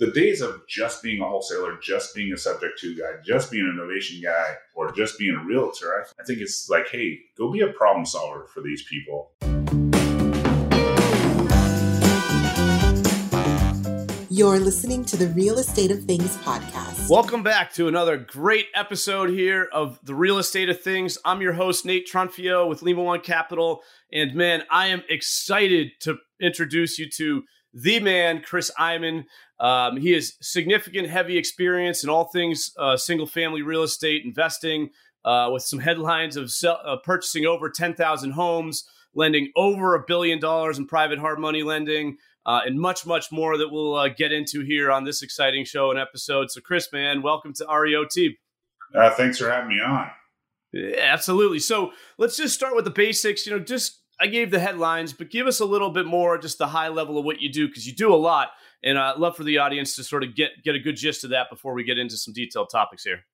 the days of just being a wholesaler, just being a subject to guy, just being a novation guy, or just being a realtor, I, I think it's like, hey, go be a problem solver for these people. You're listening to the Real Estate of Things podcast. Welcome back to another great episode here of the Real Estate of Things. I'm your host, Nate Trunfio with Lima One Capital. And man, I am excited to introduce you to the man, Chris Eymann. Um, he has significant, heavy experience in all things uh, single family real estate investing, uh, with some headlines of sell, uh, purchasing over 10,000 homes, lending over a billion dollars in private hard money lending, uh, and much, much more that we'll uh, get into here on this exciting show and episode. So, Chris, man, welcome to REOT. Uh, thanks for having me on. Yeah, absolutely. So, let's just start with the basics. You know, just I gave the headlines, but give us a little bit more, just the high level of what you do, because you do a lot. And I'd love for the audience to sort of get get a good gist of that before we get into some detailed topics here.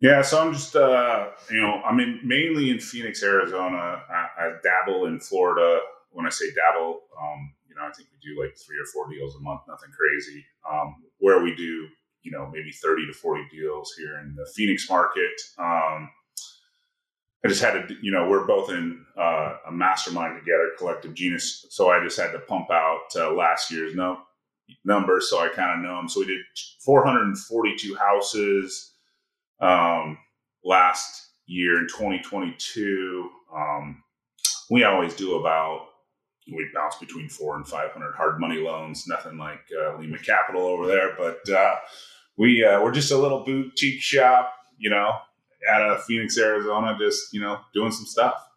Yeah, so I'm just, uh, you know, I'm in, mainly in Phoenix, Arizona. I, I, dabble in Florida. When I say dabble, um, you know, I think we do like three or four deals a month, nothing crazy. Um, where we do, you know, maybe 30 to 40 deals here in the Phoenix market. Um, I just had to, you know, we're both in uh, a mastermind together, collective genius. So I just had to pump out uh, last year's no, numbers so I kind of know them. So we did 442 houses um, last year in 2022. Um, we always do about we bounce between four and 500 hard money loans. Nothing like uh, Lima Capital over there, but uh, we uh, we're just a little boutique shop, you know, out of Phoenix, Arizona, just you know doing some stuff.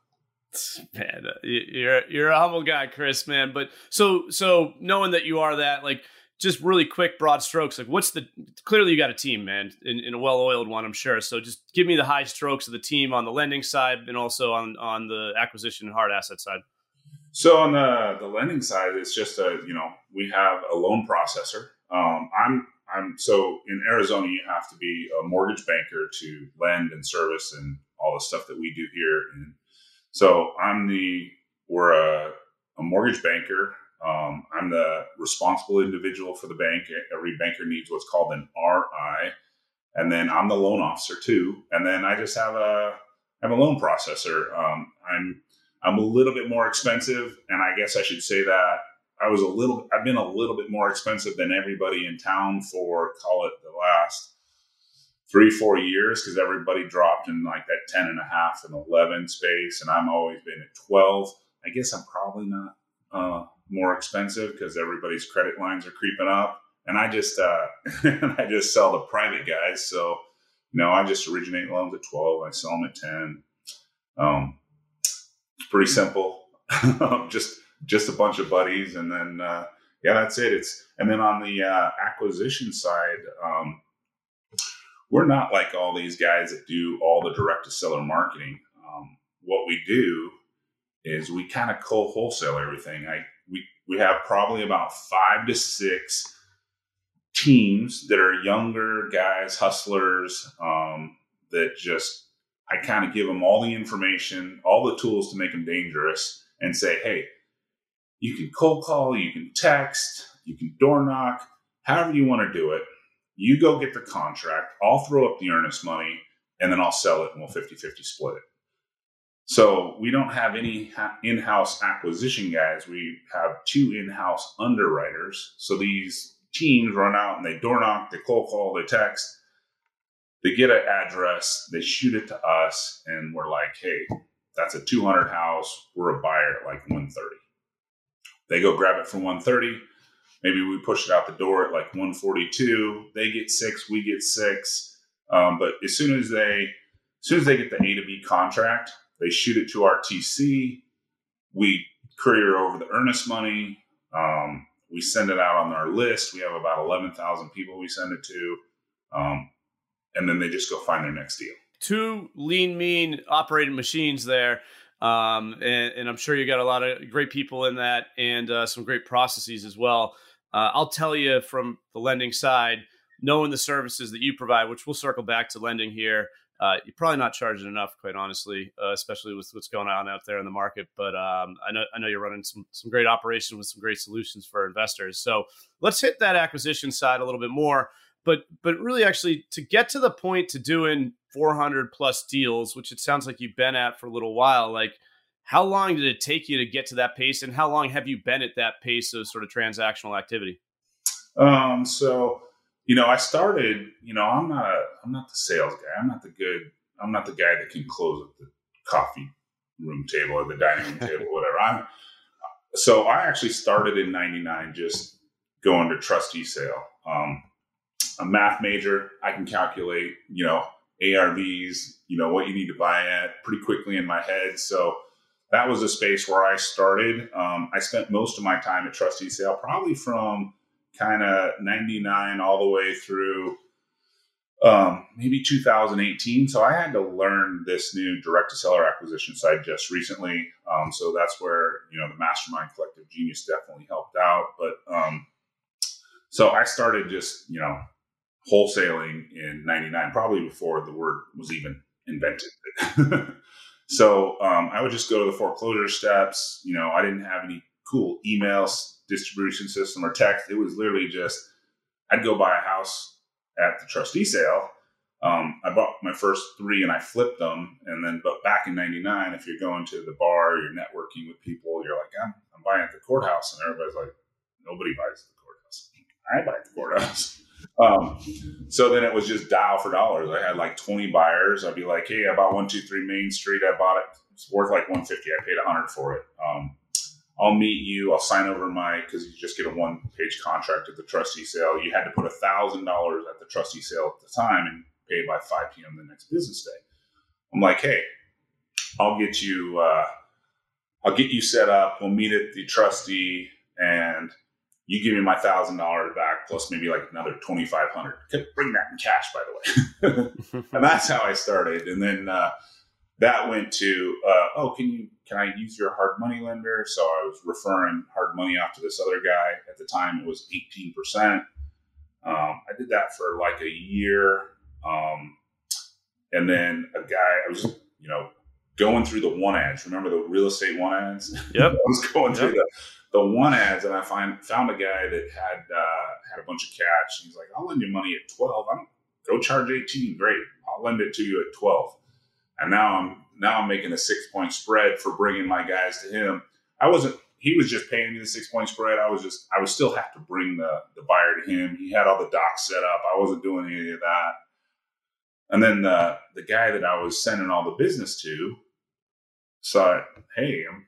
Man, you're you're a humble guy, Chris. Man, but so so knowing that you are that, like, just really quick, broad strokes. Like, what's the clearly you got a team, man, in, in a well-oiled one, I'm sure. So just give me the high strokes of the team on the lending side and also on on the acquisition and hard asset side. So on the the lending side, it's just a you know we have a loan processor. Um, I'm I'm so in Arizona, you have to be a mortgage banker to lend and service and all the stuff that we do here. And so I'm the we're a, a mortgage banker. Um, I'm the responsible individual for the bank. Every banker needs what's called an RI, and then I'm the loan officer too. And then I just have a I'm a loan processor. Um, I'm I'm a little bit more expensive, and I guess I should say that I was a little, I've been a little bit more expensive than everybody in town for call it the last three, four years because everybody dropped in like that 10 and a half and 11 space. And I'm always been at 12. I guess I'm probably not uh, more expensive because everybody's credit lines are creeping up. And I just, uh, I just sell to private guys. So, you know, I just originate loans at 12. I sell them at 10. Um, it's pretty simple. just just a bunch of buddies, and then uh, yeah, that's it. It's and then on the uh, acquisition side, um, we're not like all these guys that do all the direct to seller marketing. Um, what we do is we kind of co wholesale everything. I we we have probably about five to six teams that are younger guys, hustlers, um, that just I kind of give them all the information, all the tools to make them dangerous, and say, hey, you can cold call, you can text, you can door knock, however you want to do it. You go get the contract. I'll throw up the earnest money and then I'll sell it and we'll 50 50 split it. So we don't have any in house acquisition guys. We have two in house underwriters. So these teams run out and they door knock, they cold call, they text, they get an address, they shoot it to us, and we're like, hey, that's a 200 house. We're a buyer at like 130. They go grab it for 130. Maybe we push it out the door at like 142. They get six, we get six. Um, but as soon as they, as soon as they get the A to B contract, they shoot it to our TC. We courier over the earnest money. Um, we send it out on our list. We have about 11,000 people we send it to. Um, and then they just go find their next deal. Two lean, mean operated machines there. Um, and, and, I'm sure you got a lot of great people in that and uh, some great processes as well. Uh, I'll tell you from the lending side, knowing the services that you provide, which we'll circle back to lending here. uh, you're probably not charging enough, quite honestly, uh, especially with what's going on out there in the market. But um, I know I know you're running some some great operations with some great solutions for investors. So let's hit that acquisition side a little bit more. But but really, actually, to get to the point to doing 400 plus deals, which it sounds like you've been at for a little while, like how long did it take you to get to that pace, and how long have you been at that pace of sort of transactional activity? Um, so you know, I started, you know, I'm not a, I'm not the sales guy. I'm not the good, I'm not the guy that can close at the coffee room table or the dining room table, or whatever. I'm, so I actually started in 99 just going to trustee sale. Um, a math major, I can calculate, you know, ARVs, you know, what you need to buy at pretty quickly in my head. So that was a space where I started. Um, I spent most of my time at trustee sale, probably from kind of 99 all the way through um, maybe 2018. So I had to learn this new direct to seller acquisition side just recently. Um, so that's where, you know, the Mastermind Collective Genius definitely helped out. But um, so I started just, you know, wholesaling in 99, probably before the word was even invented. so um, I would just go to the foreclosure steps. You know, I didn't have any cool emails distribution system or text. It was literally just I'd go buy a house at the trustee sale. Um, I bought my first three and I flipped them. And then, but back in '99, if you're going to the bar, you're networking with people, you're like, I'm, I'm buying at the courthouse, and everybody's like, nobody buys at the courthouse. I buy at the courthouse. Um, so then it was just dial for dollars. I had like 20 buyers. I'd be like, hey, I bought 123 Main Street. I bought it. It's worth like 150. I paid 100 for it. Um, I'll meet you. I'll sign over my because you just get a one page contract at the trustee sale. You had to put a thousand dollars at the trustee sale at the time and pay by five p.m. the next business day. I'm like, hey, I'll get you. Uh, I'll get you set up. We'll meet at the trustee, and you give me my thousand dollars back plus maybe like another twenty five hundred. Bring that in cash, by the way. and that's how I started. And then uh, that went to, uh, oh, can you can I use your hard money lender? So I was referring hard money off to this other guy. At the time, it was 18%. Um, I did that for like a year. Um, and then a guy, I was, you know, going through the one ads. Remember the real estate one ads? Yep. I was going through the, the one ads and I find found a guy that had uh, had a bunch of cash. He's like, I'll lend you money at 12. I'm go charge 18. Great. I'll lend it to you at 12. And now I'm now I'm making a six point spread for bringing my guys to him. I wasn't. He was just paying me the six point spread. I was just. I would still have to bring the the buyer to him. He had all the docs set up. I wasn't doing any of that. And then the the guy that I was sending all the business to saw, it. hey, I'm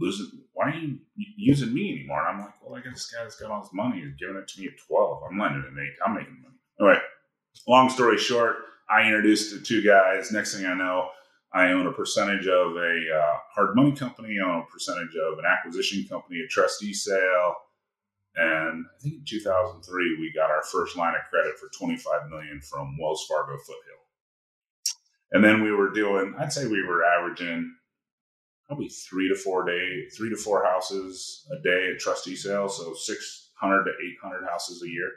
losing. Why are you using me anymore? And I'm like, well, I got this guy that's got all this money. He's giving it to me at twelve. I'm lending it eight. I'm making money. All right. Long story short, I introduced the two guys. Next thing I know, I own a percentage of a uh, hard money company. I own a percentage of an acquisition company, a trustee sale. And I think in 2003, we got our first line of credit for 25 million from Wells Fargo Foothill. And then we were doing, I'd say we were averaging probably three to four day, three to four houses a day at trustee sales. So 600 to 800 houses a year.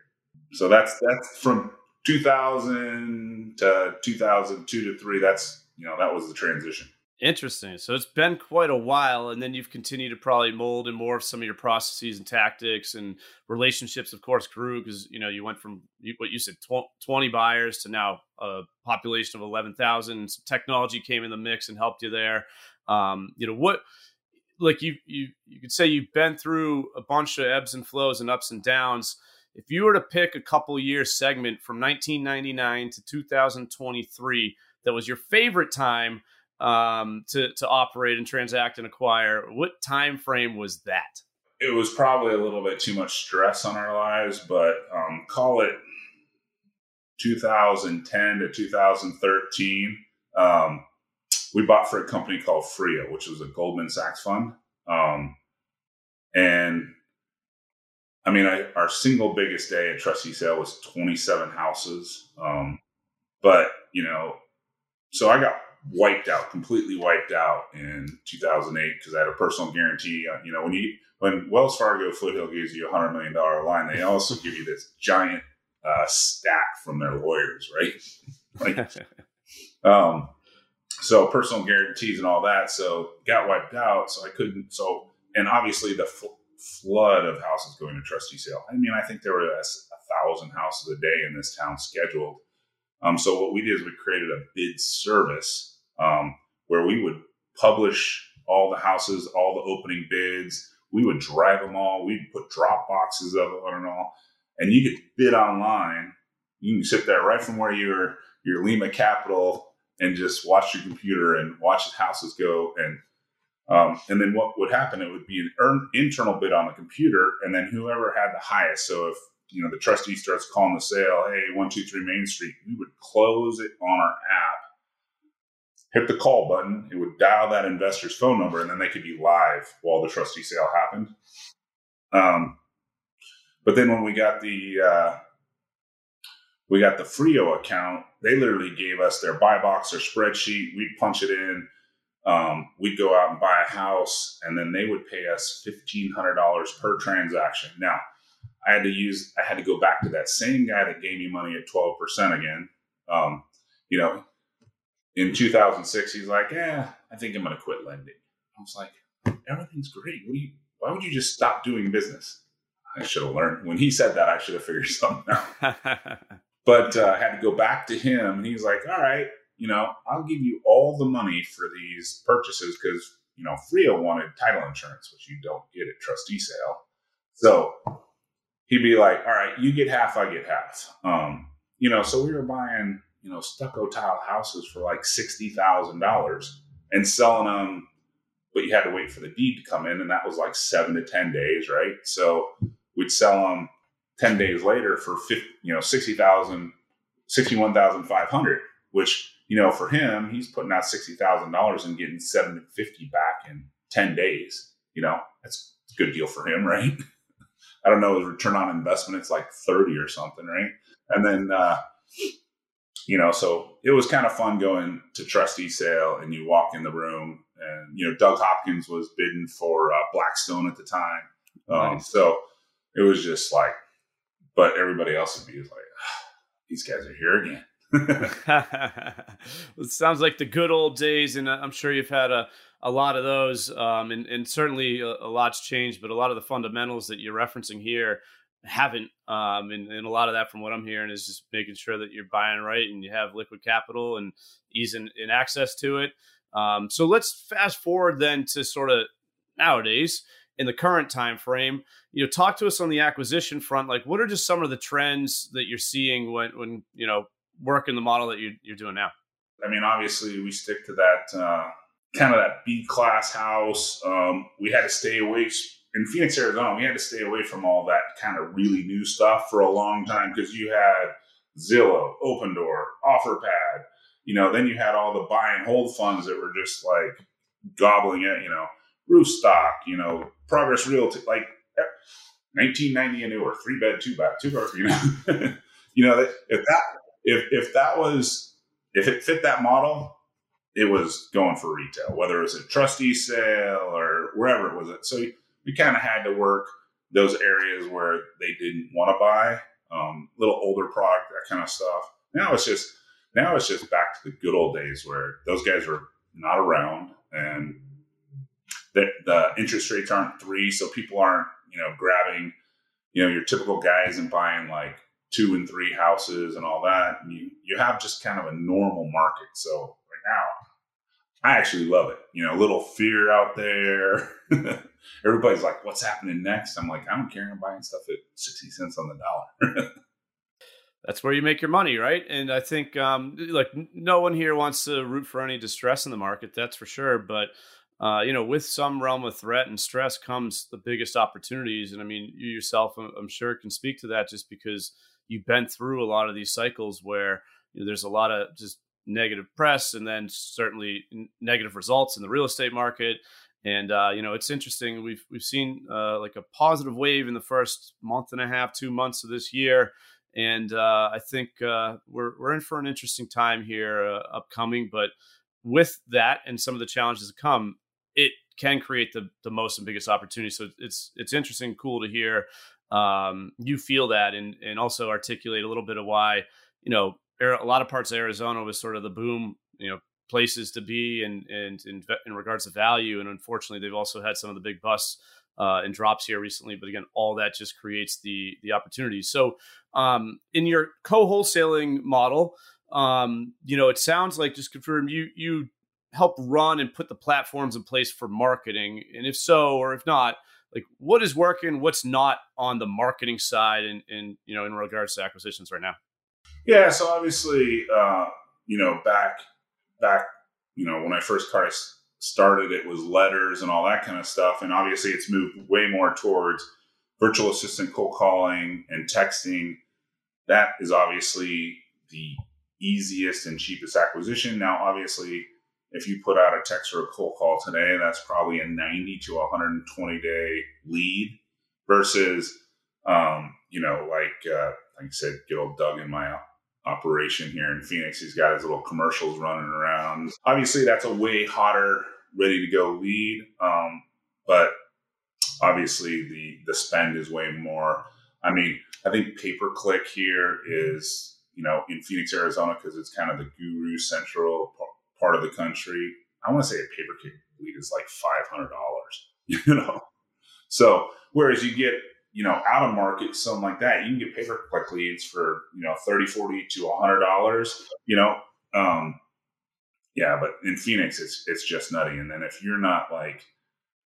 So that's, that's from 2000 to 2002 to three. That's, you know, that was the transition. Interesting. So it's been quite a while, and then you've continued to probably mold and morph some of your processes and tactics and relationships. Of course, grew because you know you went from what you said twenty buyers to now a population of eleven thousand. Technology came in the mix and helped you there. Um, you know what? Like you, you, you could say you've been through a bunch of ebbs and flows and ups and downs if you were to pick a couple year segment from 1999 to 2023 that was your favorite time um, to to operate and transact and acquire, what time frame was that? It was probably a little bit too much stress on our lives, but um, call it 2010 to 2013. Um, we bought for a company called Fria, which was a Goldman Sachs fund. Um, and I mean, I, our single biggest day at trustee sale was 27 houses. Um, but, you know, so I got wiped out, completely wiped out in 2008 because I had a personal guarantee. Uh, you know, when you, when Wells Fargo Foothill gives you a hundred million dollar line, they also give you this giant uh, stack from their lawyers, right? like Um, so personal guarantees and all that. So got wiped out. So I couldn't. So and obviously the fl- flood of houses going to trustee sale. I mean, I think there were a, a thousand houses a day in this town scheduled. Um, so what we did is we created a bid service um, where we would publish all the houses, all the opening bids. We would drive them all. We'd put drop boxes of it and all, and you could bid online. You can sit there right from where you're your Lima Capital and just watch your computer and watch the houses go and um, and then what would happen? It would be an internal bid on the computer, and then whoever had the highest. So if you know the trustee starts calling the sale, hey, one two three Main Street, we would close it on our app, hit the call button. It would dial that investor's phone number, and then they could be live while the trustee sale happened. Um, but then when we got the uh, we got the Frio account, they literally gave us their buy box or spreadsheet. We'd punch it in um, we'd go out and buy a house, and then they would pay us fifteen hundred dollars per transaction. Now, I had to use, I had to go back to that same guy that gave me money at twelve percent again. Um, you know, in 2006, he's like, "Yeah, I think I'm going to quit lending." I was like, "Everything's great. What do you? Why would you just stop doing business?" I should have learned. When he said that, I should have figured something out. but uh, I had to go back to him, and he's like, "All right, you know, I'll give you all the money for these purchases because, you know, Frio wanted title insurance, which you don't get at trustee sale. So he'd be like, all right, you get half, I get half. Um, you know, so we were buying, you know, stucco tile houses for like $60,000 and selling them, but you had to wait for the deed to come in. And that was like seven to 10 days, right? So we'd sell them 10 days later for 50, you know, 60,000, 61,500, which you know, for him, he's putting out sixty thousand dollars and getting seven fifty back in ten days. You know, that's a good deal for him, right? I don't know his return on investment; it's like thirty or something, right? And then, uh, you know, so it was kind of fun going to trustee sale, and you walk in the room, and you know, Doug Hopkins was bidding for uh, Blackstone at the time, um, nice. so it was just like, but everybody else would be like, these guys are here again it sounds like the good old days, and I'm sure you've had a, a lot of those, um, and, and certainly a, a, lot's changed, but a lot of the fundamentals that you're referencing here haven't. Um, and, and, a lot of that, from what I'm hearing, is just making sure that you're buying right and you have liquid capital and ease in, in access to it. Um, so let's fast forward then to sort of nowadays in the current time frame you know talk to us on the acquisition front like what are just some of the trends that you're seeing when when you know work in the model that you're, you're doing now? I mean, obviously, we stick to that uh, kind of that B class house. Um, we had to stay away in Phoenix, Arizona. We had to stay away from all that kind of really new stuff for a long time because you had Zillow, Open Opendoor, OfferPad. You know, then you had all the buy and hold funds that were just like gobbling it. You know, Roofstock. You know, Progress Realty. Like 1990 and newer, three bed, two bath, two car. You know, you know if that if if that was if it fit that model, it was going for retail, whether it was a trustee sale or wherever it was. So we kind of had to work those areas where they didn't want to buy, um, little older product, that kind of stuff. Now it's just now it's just back to the good old days where those guys were not around and the, the interest rates aren't three, so people aren't you know grabbing you know your typical guys and buying like two and three houses and all that. And you, you have just kind of a normal market. So now, I actually love it. You know, a little fear out there. Everybody's like, what's happening next? I'm like, I don't care. I'm buying stuff at 60 cents on the dollar. That's where you make your money, right? And I think, um, like, no one here wants to root for any distress in the market. That's for sure. But uh, you know, with some realm of threat and stress comes the biggest opportunities. And I mean, you yourself, I'm sure, can speak to that just because you've been through a lot of these cycles where you know, there's a lot of just negative press and then certainly negative results in the real estate market. And uh, you know, it's interesting. We've we've seen uh, like a positive wave in the first month and a half, two months of this year, and uh, I think uh, we're we're in for an interesting time here uh, upcoming. But with that and some of the challenges that come, it can create the the most and biggest opportunity. So it's it's interesting, cool to hear um, you feel that and and also articulate a little bit of why you know a lot of parts of Arizona was sort of the boom, you know, places to be and and in, in regards to value. And unfortunately, they've also had some of the big busts uh, and drops here recently. But again, all that just creates the the opportunity. So, um, in your co-wholesaling model, um, you know, it sounds like just confirm you you help run and put the platforms in place for marketing, and if so, or if not, like what is working, what's not on the marketing side, and and you know, in regards to acquisitions right now. Yeah, so obviously, uh, you know, back back, you know, when I first started, it was letters and all that kind of stuff, and obviously, it's moved way more towards virtual assistant cold calling and texting. That is obviously the easiest and cheapest acquisition. Now, obviously, if you put out a text or a cold call today, that's probably a 90 to 120 day lead versus, um, you know, like, uh, like I said, good old Doug in my operation here in Phoenix. He's got his little commercials running around. Obviously, that's a way hotter, ready to go lead. Um, but obviously, the the spend is way more. I mean, I think pay per click here is you know in Phoenix, Arizona, because it's kind of the guru central part of the country. I want to say a pay per click lead is like five hundred dollars. You know, so whereas you get you know, out of market, something like that, you can get pay per click leads for, you know, 30, 40 to $100, you know. Um, yeah, but in Phoenix, it's, it's just nutty. And then if you're not like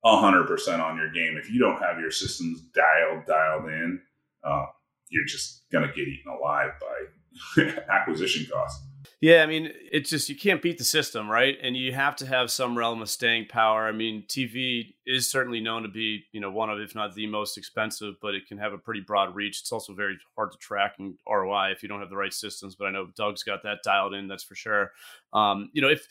a 100% on your game, if you don't have your systems dialed, dialed in, uh, you're just going to get eaten alive by acquisition costs. Yeah, I mean, it's just you can't beat the system, right? And you have to have some realm of staying power. I mean, TV is certainly known to be, you know, one of, if not the most expensive, but it can have a pretty broad reach. It's also very hard to track and ROI if you don't have the right systems. But I know Doug's got that dialed in, that's for sure. Um, you know, if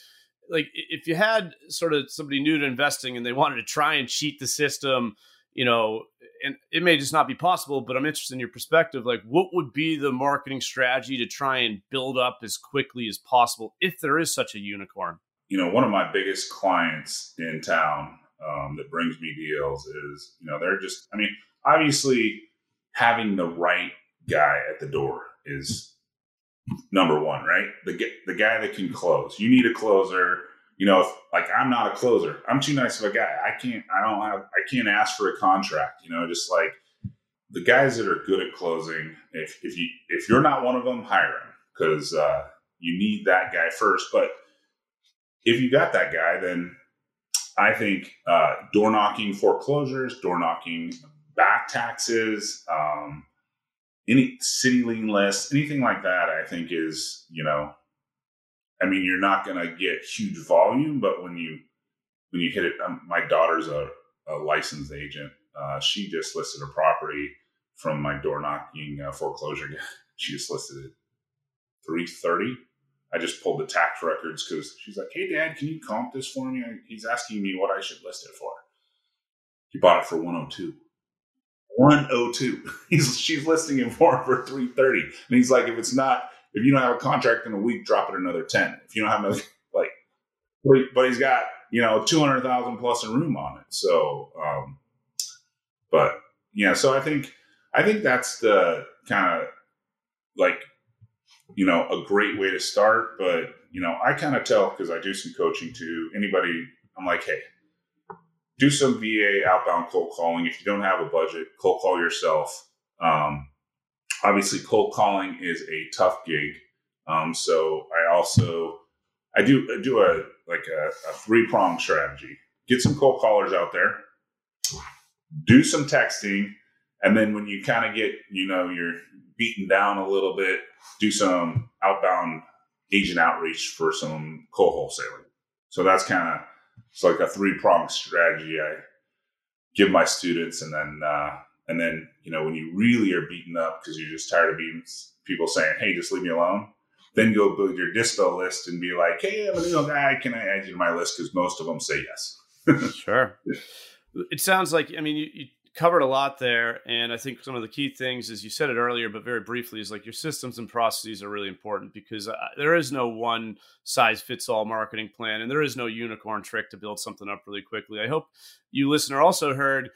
like if you had sort of somebody new to investing and they wanted to try and cheat the system, you know, and it may just not be possible, but I'm interested in your perspective. Like, what would be the marketing strategy to try and build up as quickly as possible if there is such a unicorn? You know, one of my biggest clients in town um, that brings me deals is, you know, they're just, I mean, obviously having the right guy at the door is number one, right? The, the guy that can close. You need a closer you know, if, like I'm not a closer. I'm too nice of a guy. I can't. I don't have. I can't ask for a contract. You know, just like the guys that are good at closing. If if you if you're not one of them, hire him because uh, you need that guy first. But if you got that guy, then I think uh, door knocking foreclosures, door knocking back taxes, um, any city lien lists, anything like that, I think is you know I mean, you're not going to get huge volume, but when you when you hit it, um, my daughter's a, a licensed agent. Uh, she just listed a property from my door knocking uh, foreclosure. she just listed it three thirty. I just pulled the tax records because she's like, "Hey, Dad, can you comp this for me?" He's asking me what I should list it for. He bought it for one hundred two. 102. He's she's listing it for for 330. And he's like, if it's not if you don't have a contract in a week, drop it another 10. If you don't have another, like, but he's got, you know, 200,000 plus in room on it. So, um, but yeah, so I think, I think that's the kind of like, you know, a great way to start. But, you know, I kind of tell because I do some coaching to anybody, I'm like, hey, do some VA outbound cold calling. If you don't have a budget, cold call yourself. Um, obviously cold calling is a tough gig. Um, so I also I do I do a like a, a three prong strategy. Get some cold callers out there, do some texting, and then when you kind of get you know you're beaten down a little bit, do some outbound agent outreach for some cold wholesaling. So that's kind of it's like a three prong strategy I give my students, and then uh, and then, you know, when you really are beaten up because you're just tired of being people saying, hey, just leave me alone, then go build your dispo list and be like, hey, I'm a new guy. Can I add you to my list? Because most of them say yes. sure. It sounds like, I mean, you, you covered a lot there. And I think some of the key things, as you said it earlier, but very briefly, is like your systems and processes are really important because uh, there is no one size fits all marketing plan and there is no unicorn trick to build something up really quickly. I hope you listener also heard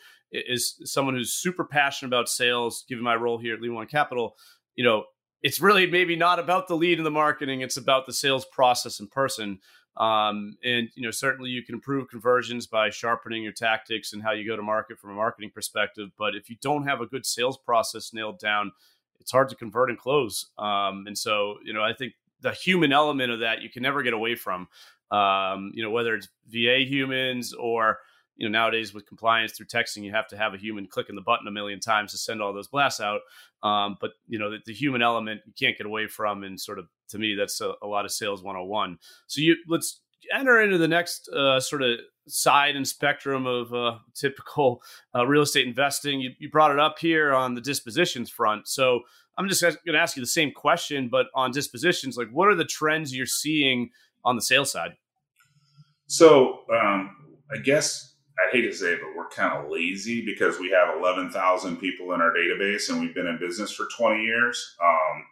is someone who's super passionate about sales, given my role here at Lima One Capital, you know, it's really maybe not about the lead and the marketing; it's about the sales process in person. Um, and you know, certainly you can improve conversions by sharpening your tactics and how you go to market from a marketing perspective. But if you don't have a good sales process nailed down, it's hard to convert and close. Um, and so, you know, I think the human element of that you can never get away from. Um, you know, whether it's VA humans or you know nowadays with compliance through texting you have to have a human clicking the button a million times to send all those blasts out. Um, but you know the, the, human element you can't get away from and sort of to me that's a, a lot of sales 101 so you let's enter into the next uh, sort of side and spectrum of uh, typical uh, real estate investing. You, you brought it up here on the dispositions front. So i'm just going to ask you the same question but on dispositions like what are the trends you're seeing on the sales side? So um, i guess I hate to say it, but we're kind of lazy because we have 11,000 people in our database and we've been in business for 20 years. Um,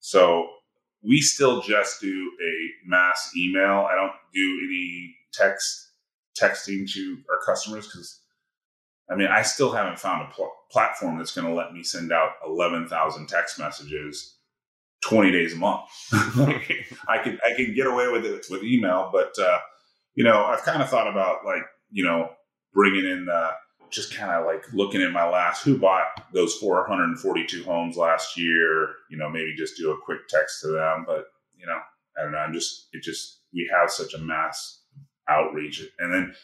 so we still just do a mass email. I don't do any text texting to our customers because I mean, I still haven't found a pl- platform that's going to let me send out 11,000 text messages 20 days a month. I can I can get away with it with email, but uh, you know, I've kind of thought about like, you know, bringing in the just kind of like looking at my last who bought those 442 homes last year? You know maybe just do a quick text to them but you know i don't know i'm just it just we have such a mass outreach. And then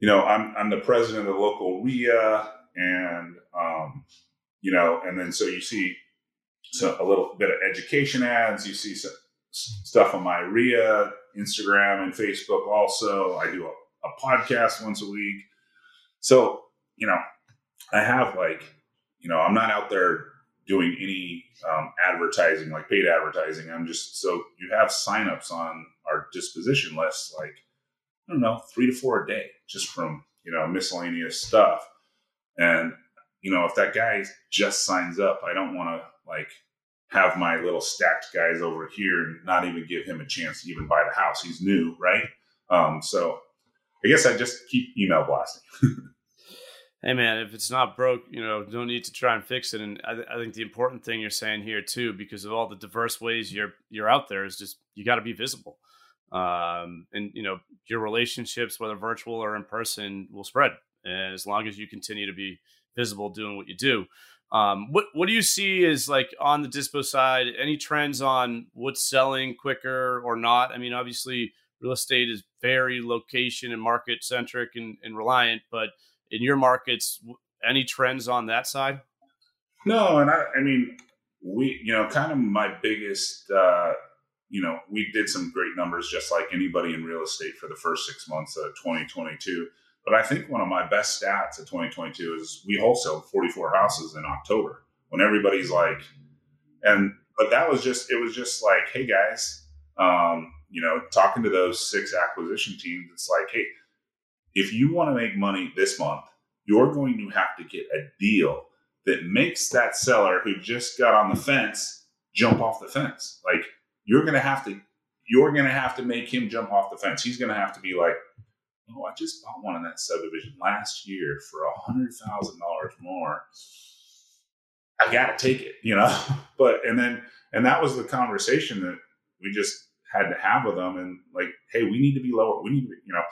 you know i'm i'm the president of the local ria and um you know and then so you see so a little bit of education ads you see some stuff on my ria instagram and facebook also. I do a, a podcast once a week so, you know, I have like, you know, I'm not out there doing any um, advertising, like paid advertising. I'm just, so you have signups on our disposition list, like, I don't know, three to four a day just from, you know, miscellaneous stuff. And, you know, if that guy just signs up, I don't want to like have my little stacked guys over here and not even give him a chance to even buy the house. He's new, right? Um, so I guess I just keep email blasting. hey man, if it's not broke, you know, don't need to try and fix it. And I, th- I, think the important thing you're saying here too, because of all the diverse ways you're you're out there, is just you got to be visible. Um, and you know, your relationships, whether virtual or in person, will spread. As long as you continue to be visible doing what you do. Um, what what do you see is like on the dispo side? Any trends on what's selling quicker or not? I mean, obviously, real estate is very location and market centric and, and reliant, but in your markets, any trends on that side? No, and I, I mean, we, you know, kind of my biggest, uh, you know, we did some great numbers just like anybody in real estate for the first six months of 2022. But I think one of my best stats of 2022 is we wholesaled 44 houses in October when everybody's like, and, but that was just, it was just like, hey guys, um, you know, talking to those six acquisition teams, it's like, hey, if you want to make money this month, you're going to have to get a deal that makes that seller who just got on the fence jump off the fence. Like you're going to have to, you're going to have to make him jump off the fence. He's going to have to be like, oh, I just bought one in that subdivision last year for a hundred thousand dollars more. I got to take it, you know. But and then and that was the conversation that we just had to have with them. And like, hey, we need to be lower. We need to, you know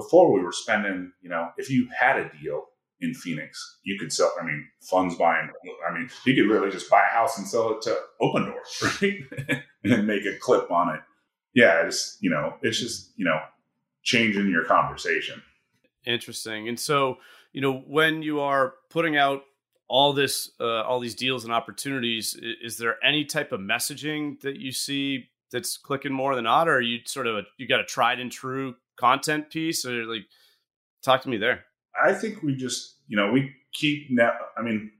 before we were spending, you know, if you had a deal in Phoenix, you could sell. I mean, funds buying. I mean, you could really just buy a house and sell it to Opendoor, right? and make a clip on it. Yeah, it's you know, it's just you know, changing your conversation. Interesting. And so, you know, when you are putting out all this, uh, all these deals and opportunities, is there any type of messaging that you see that's clicking more than not, or are you sort of you got a tried and true content piece or like talk to me there. I think we just you know we keep net i mean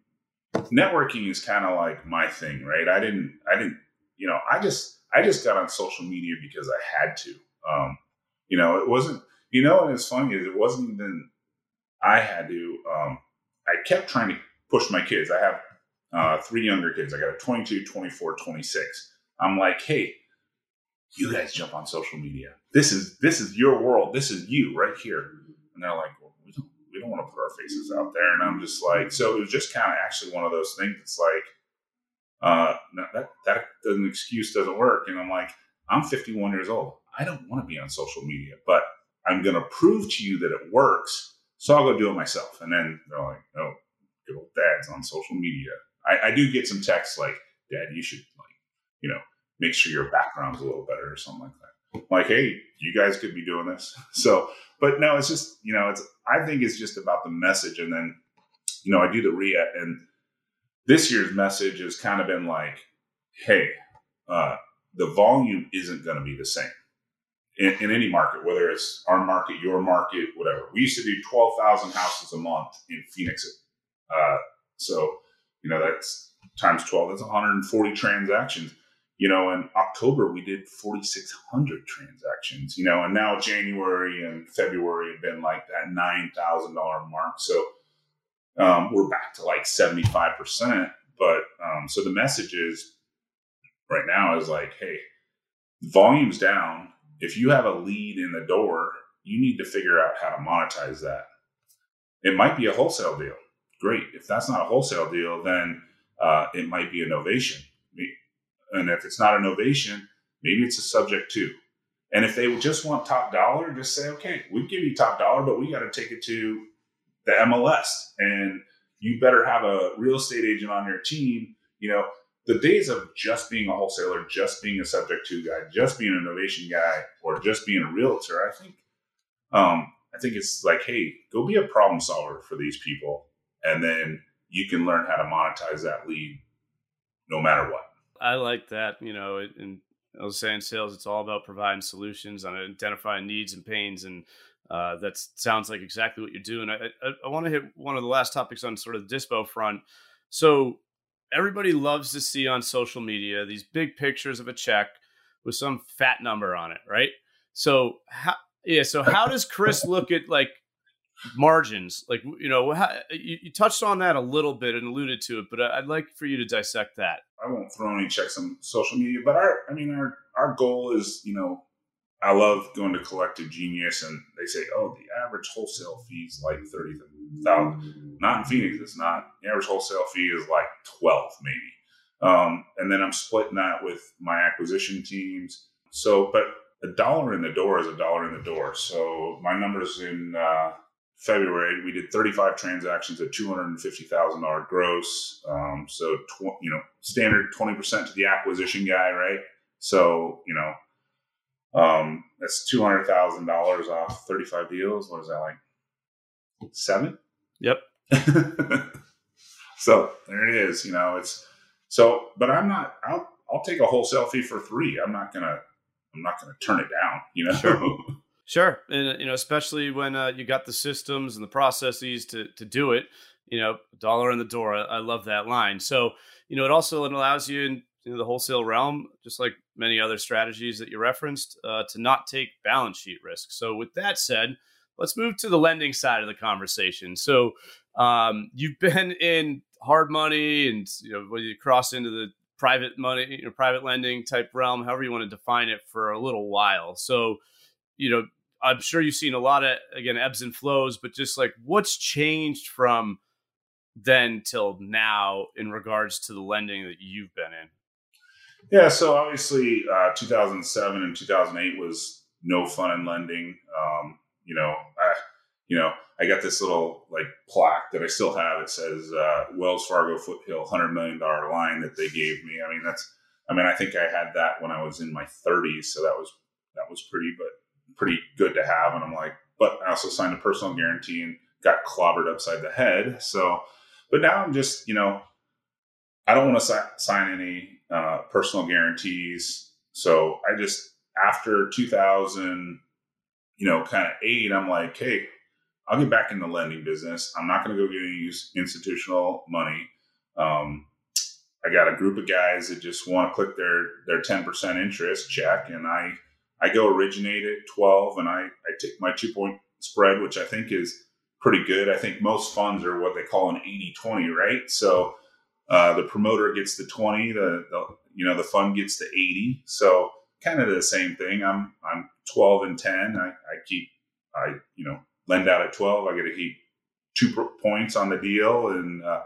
networking is kind of like my thing right? I didn't i didn't you know i just i just got on social media because i had to. Um you know it wasn't you know and it's funny is it wasn't even i had to um i kept trying to push my kids. I have uh three younger kids. I got a 22 24 26 i'm like hey you guys jump on social media. This is this is your world. This is you right here. And they're like, well, we don't we don't want to put our faces out there. And I'm just like, so it was just kind of actually one of those things. It's like, uh, that that doesn't excuse doesn't work. And I'm like, I'm 51 years old. I don't want to be on social media, but I'm going to prove to you that it works. So I'll go do it myself. And then they're like, oh, good old dad's on social media. I, I do get some texts like, Dad, you should like, you know, make sure your background's a little better or something like that. Like, hey, you guys could be doing this. So, but no, it's just, you know, it's, I think it's just about the message. And then, you know, I do the RIA and this year's message has kind of been like, hey, uh, the volume isn't going to be the same in, in, any market, whether it's our market, your market, whatever. We used to do 12,000 houses a month in Phoenix. Uh, so, you know, that's times 12, that's 140 transactions. You know, in October, we did 4,600 transactions, you know, and now January and February have been like that $9,000 mark. So um, we're back to like 75%. But um, so the message is right now is like, hey, volume's down. If you have a lead in the door, you need to figure out how to monetize that. It might be a wholesale deal. Great. If that's not a wholesale deal, then uh, it might be a novation. And if it's not a novation, maybe it's a subject to. And if they just want top dollar, just say, okay, we give you top dollar, but we got to take it to the MLS. And you better have a real estate agent on your team. You know, the days of just being a wholesaler, just being a subject to guy, just being a novation guy, or just being a realtor, I think, um, I think it's like, hey, go be a problem solver for these people, and then you can learn how to monetize that lead, no matter what. I like that. You know, and I was saying sales, it's all about providing solutions and identifying needs and pains, and uh, that sounds like exactly what you're doing. I, I, I want to hit one of the last topics on sort of the dispo front. So everybody loves to see on social media these big pictures of a check with some fat number on it, right? So how yeah, so how does Chris look at like margins? Like you know, how, you, you, touched on that a little bit and alluded to it, but I'd like for you to dissect that. I won't throw any checks on social media, but our I mean our our goal is you know I love going to Collective Genius, and they say, "Oh, the average wholesale fee is like thirty thousand. Not in Phoenix. It's not. The average wholesale fee is like twelve, maybe. Um, and then I'm splitting that with my acquisition teams. So, but a dollar in the door is a dollar in the door. So my numbers in uh, February, we did 35 transactions at $250,000 gross. Um, so, tw- you know, standard 20% to the acquisition guy, right? So, you know, um, that's two hundred thousand dollars off thirty five deals. What is that like? Seven. Yep. so there it is. You know, it's so. But I'm not. I'll I'll take a wholesale fee for three. I'm not gonna. I'm not gonna turn it down. You know. Sure. Sure, and you know, especially when uh, you got the systems and the processes to to do it. You know, dollar in the door. I, I love that line. So, you know, it also allows you in the wholesale realm, just like many other strategies that you referenced, uh, to not take balance sheet risk. So, with that said, let's move to the lending side of the conversation. So, um, you've been in hard money, and you know when you cross into the private money, you know, private lending type realm, however you want to define it, for a little while. So, you know, I'm sure you've seen a lot of again ebbs and flows, but just like what's changed from then till now in regards to the lending that you've been in? Yeah, so obviously, uh, 2007 and 2008 was no fun in lending. Um, you know, I, you know, I got this little like plaque that I still have. It says uh, Wells Fargo Foothill hundred million dollar line that they gave me. I mean, that's, I mean, I think I had that when I was in my 30s, so that was that was pretty, but pretty good to have. And I'm like, but I also signed a personal guarantee and got clobbered upside the head. So, but now I'm just, you know, I don't want to si- sign any uh, personal guarantees. So I just after 2000, you know, kind of eight, I'm like, hey, I'll get back in the lending business. I'm not going to go get any institutional money. Um, I got a group of guys that just want to click their their 10% interest check, and I I go originate at 12, and I I take my two point spread, which I think is pretty good. I think most funds are what they call an 80 20, right? So uh, the promoter gets the 20, the, the, you know the fund gets the 80. So kind of the same thing. I'm I'm 12 and 10. I, I keep I you know lend out at 12. I get to keep two points on the deal, and uh,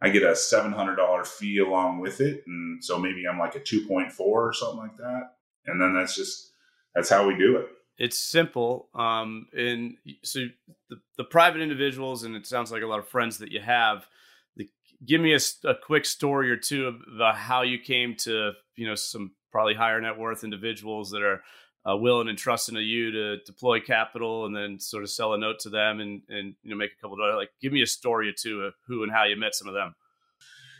I get a seven hundred dollar fee along with it, and so maybe I'm like a two point four or something like that. And then that's just that's how we do it. It's simple, um, and so the, the private individuals, and it sounds like a lot of friends that you have. The, give me a, a quick story or two about how you came to you know some probably higher net worth individuals that are uh, willing and trusting to you to deploy capital and then sort of sell a note to them and and you know make a couple dollars. Like, give me a story or two of who and how you met some of them.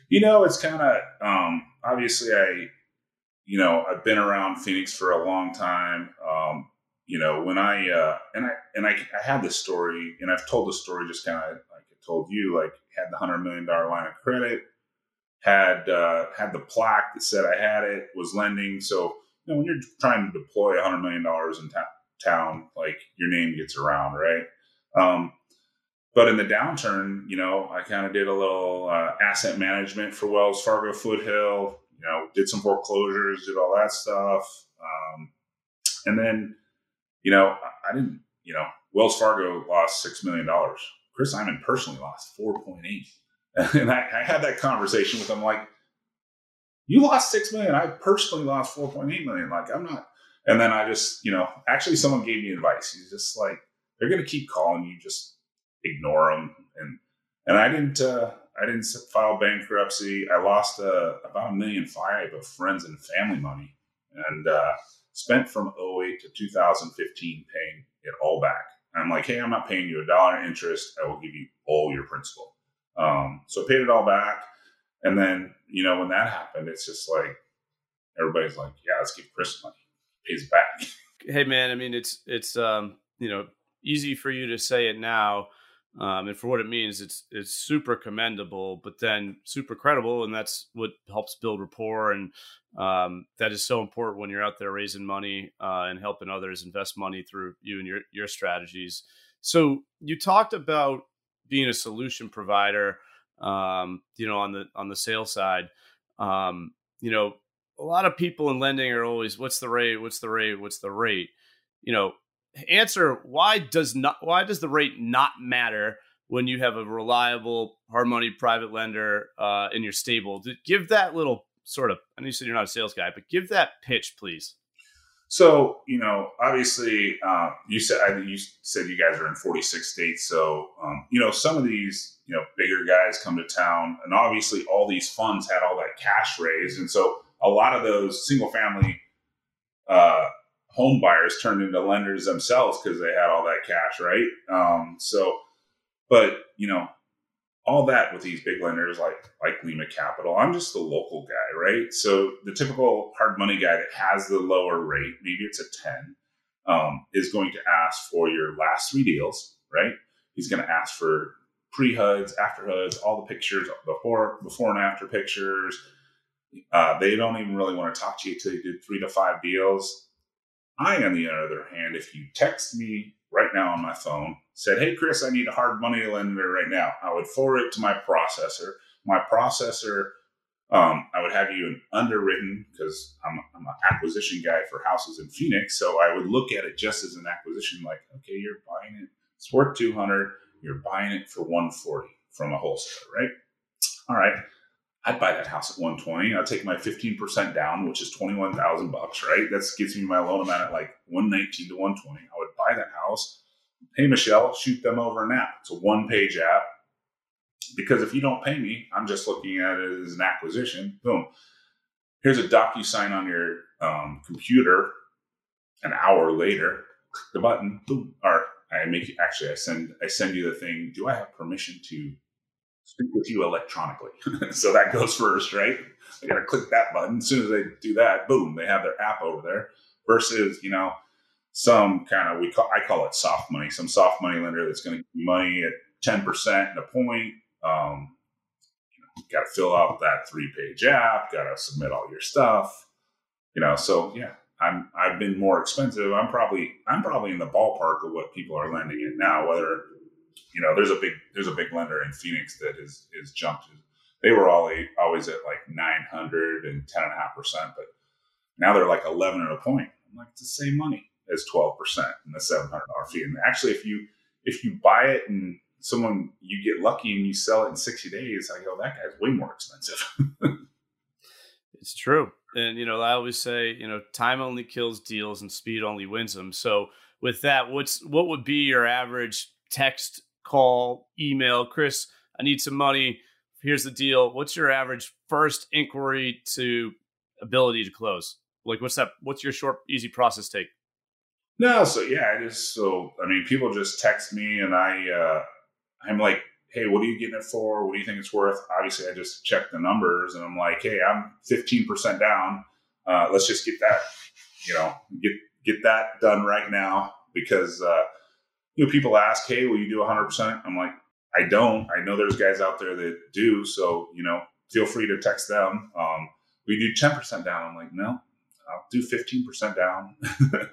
You know, it's kind of um, obviously I, you know, I've been around Phoenix for a long time. Um, you know, when I uh, and I and I, I had this story, and I've told the story just kind of like I told you, like had the hundred million dollar line of credit, had uh, had the plaque that said I had it, was lending, so know, when you're trying to deploy a $100 million in ta- town, like your name gets around, right? Um, but in the downturn, you know, I kind of did a little uh, asset management for Wells Fargo Foothill, you know, did some foreclosures, did all that stuff. Um, and then, you know, I, didn't, you know, Wells Fargo lost $6 million. Chris Eymann personally lost 4.8. And I, I had that conversation with him like, you lost six million. I personally lost four point eight million. Like I'm not. And then I just, you know, actually someone gave me advice. He's just like, they're going to keep calling you. Just ignore them. And and I didn't. uh I didn't file bankruptcy. I lost uh, about a million five of friends and family money, and uh, spent from 08 to 2015 paying it all back. I'm like, hey, I'm not paying you a dollar interest. I will give you all your principal. Um, so I paid it all back. And then, you know, when that happened, it's just like everybody's like, yeah, let's give Chris money. Pays back. Hey man, I mean it's it's um, you know, easy for you to say it now. Um, and for what it means, it's it's super commendable, but then super credible, and that's what helps build rapport, and um, that is so important when you're out there raising money uh, and helping others invest money through you and your your strategies. So you talked about being a solution provider um, you know, on the on the sales side. Um, you know, a lot of people in lending are always, what's the rate? What's the rate? What's the rate? You know, answer why does not why does the rate not matter when you have a reliable hard money private lender uh, in your stable? Give that little sort of. I know you said you're not a sales guy, but give that pitch, please. So you know, obviously, uh, you said you said you guys are in 46 states. So um, you know, some of these you know bigger guys come to town, and obviously, all these funds had all that cash raised, and so a lot of those single family uh, home buyers turned into lenders themselves because they had all that cash, right? Um, so, but you know, all that with these big lenders like like Lima Capital. I'm just the local guy, right? So the typical hard money guy that has the lower rate, maybe it's a 10, um, is going to ask for your last three deals, right? He's going to ask for pre HUDs, after HUDs, all the pictures before before and after pictures. Uh, they don't even really want to talk to you until you did three to five deals. I, on the other hand, if you text me right now on my phone, said, Hey, Chris, I need a hard money lender right now. I would forward it to my processor. My processor, um, I would have you underwritten because I'm, I'm an acquisition guy for houses in Phoenix. So I would look at it just as an acquisition, like, okay, you're buying it. It's worth 200. You're buying it for 140 from a wholesaler, right? All right. I'd buy that house at 120. I'd take my 15% down, which is 21,000 bucks, right? That gets me my loan amount at like 119 to 120. I would buy that house, Hey, Michelle, shoot them over an app. It's a one page app. Because if you don't pay me, I'm just looking at it as an acquisition. Boom. Here's a DocuSign on your um, computer. An hour later, click the button. Boom. Or I make you actually I send I send you the thing. Do I have permission to speak with you electronically. so that goes first, right? I got to click that button. As soon as they do that, boom, they have their app over there. Versus, you know, some kind of we call I call it soft money. Some soft money lender that's going to give you money at ten percent and a point. Um, you know, got to fill out that three page app. Got to submit all your stuff. You know, so yeah, I'm I've been more expensive. I'm probably I'm probably in the ballpark of what people are lending in now, whether you know, there's a big there's a big lender in Phoenix that is is jumped. They were always always at like 900 and 10 and a half percent, but now they're like 11 and a point. I'm like, it's the same money as 12 percent and the 700 dollar fee. And actually, if you if you buy it and someone you get lucky and you sell it in 60 days, I go, that guy's way more expensive. it's true. And, you know, I always say, you know, time only kills deals and speed only wins them. So with that, what's, what would be your average text, call, email? Chris, I need some money. Here's the deal. What's your average first inquiry to ability to close? Like, what's that? What's your short, easy process take? No, so yeah, it is. so I mean, people just text me, and I uh, I'm like, hey, what are you getting it for? What do you think it's worth? Obviously, I just check the numbers, and I'm like, hey, I'm 15 percent down. Uh, let's just get that, you know, get get that done right now because uh, you know people ask, hey, will you do 100 percent? I'm like, I don't. I know there's guys out there that do, so you know, feel free to text them. Um, we do 10 percent down. I'm like, no, I'll do 15 percent down.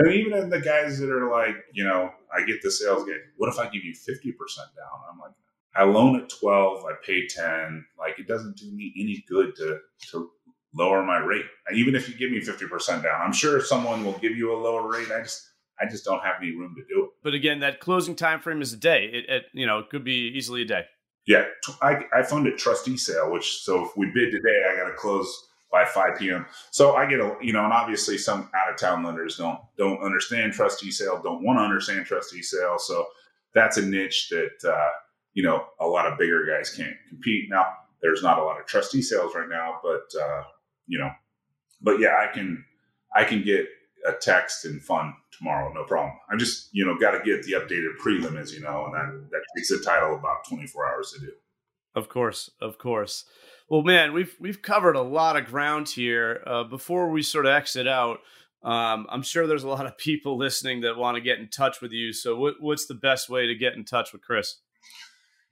And even in the guys that are like, you know, I get the sales guy, what if I give you 50% down? I'm like, I loan at 12, I pay 10. Like, it doesn't do me any good to, to lower my rate. Even if you give me 50% down, I'm sure someone will give you a lower rate. I just, I just don't have any room to do it. But again, that closing time frame is a day. It, it you know, it could be easily a day. Yeah, I, I fund a trustee sale, which so if we bid today, I got to close by 5 p.m. So I get a, you know, and obviously some out of town lenders don't don't understand trustee sale, don't want to understand trustee sale. So that's a niche that uh, you know a lot of bigger guys can't compete. Now there's not a lot of trustee sales right now, but uh, you know, but yeah, I can I can get a text and fun tomorrow, no problem. I just you know got to get the updated prelim, as you know, and that that takes a title about 24 hours to do. Of course, of course. Well, man, we've we've covered a lot of ground here. Uh, before we sort of exit out, um, I'm sure there's a lot of people listening that want to get in touch with you. So, what, what's the best way to get in touch with Chris?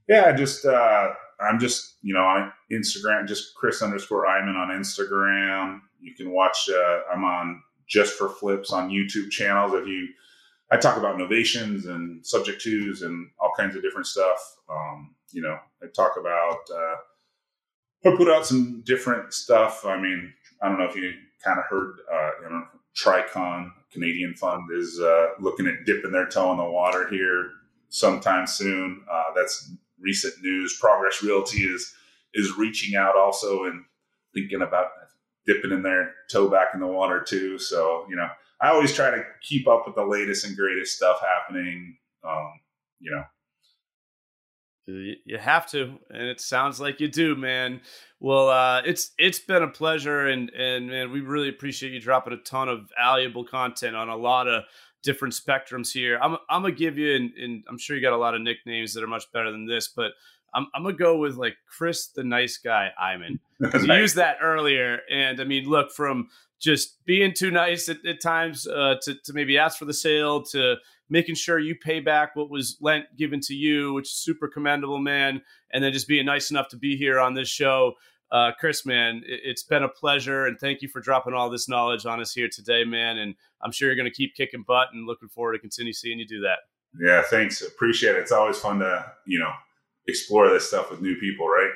Yeah, just uh, I'm just you know on Instagram, just Chris underscore Eymann on Instagram. You can watch. Uh, I'm on Just for Flips on YouTube channels. If you, I talk about novations and subject twos and all kinds of different stuff. Um, you know, I talk about. Uh, I put out some different stuff. I mean, I don't know if you kind of heard, uh, you know, Tricon Canadian Fund is uh, looking at dipping their toe in the water here sometime soon. Uh, that's recent news. Progress Realty is is reaching out also and thinking about dipping in their toe back in the water too. So you know, I always try to keep up with the latest and greatest stuff happening. Um, you know, you have to, and it sounds like you do, man. Well, uh, it's it's been a pleasure, and and man, we really appreciate you dropping a ton of valuable content on a lot of different spectrums here. I'm I'm gonna give you, and, and I'm sure you got a lot of nicknames that are much better than this, but I'm I'm gonna go with like Chris, the nice guy, Eymann. you used that earlier, and I mean, look from just being too nice at, at times uh, to to maybe ask for the sale to making sure you pay back what was lent given to you, which is super commendable, man. And then just being nice enough to be here on this show. Uh, Chris, man, it, has been a pleasure. And thank you for dropping all this knowledge on us here today, man. And I'm sure you're going to keep kicking butt and looking forward to continue seeing you do that. Yeah, thanks. Appreciate it. It's always fun to, you know, explore this stuff with new people, right?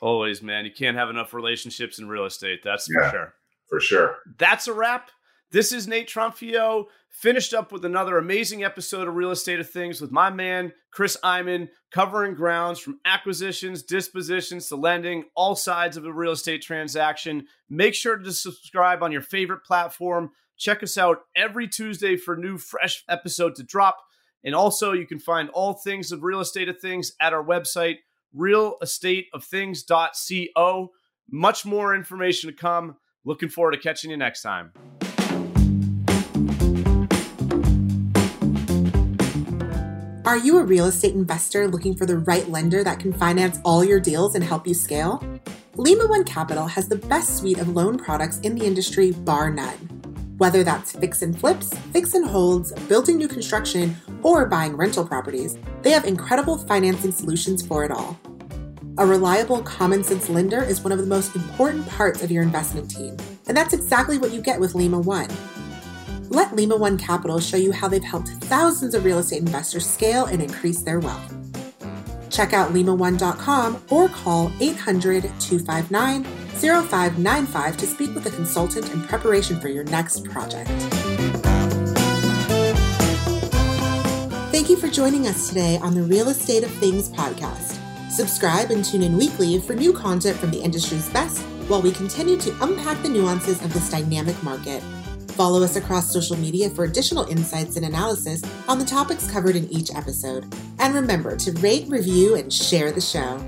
Always, man. You can't have enough relationships in real estate. That's yeah, for sure. For sure. That's a wrap. This is Nate Trunfio, finished up with another amazing episode of Real Estate of Things with my man, Chris Eymann, covering grounds from acquisitions, dispositions to lending, all sides of a real estate transaction. Make sure to subscribe on your favorite platform. Check us out every Tuesday for new, fresh episode to drop. And also, you can find all things of Real Estate of Things at our website, realestateofthings.co. Much more information to come. Looking forward to catching you next time. Are you a real estate investor looking for the right lender that can finance all your deals and help you scale? Lima One Capital has the best suite of loan products in the industry, bar none. Whether that's fix and flips, fix and holds, building new construction, or buying rental properties, they have incredible financing solutions for it all. A reliable, common sense lender is one of the most important parts of your investment team, and that's exactly what you get with Lima One. Let Lima One Capital show you how they've helped thousands of real estate investors scale and increase their wealth. Check out limaone.com or call 800 259 0595 to speak with a consultant in preparation for your next project. Thank you for joining us today on the Real Estate of Things podcast. Subscribe and tune in weekly for new content from the industry's best while we continue to unpack the nuances of this dynamic market. Follow us across social media for additional insights and analysis on the topics covered in each episode. And remember to rate, review, and share the show.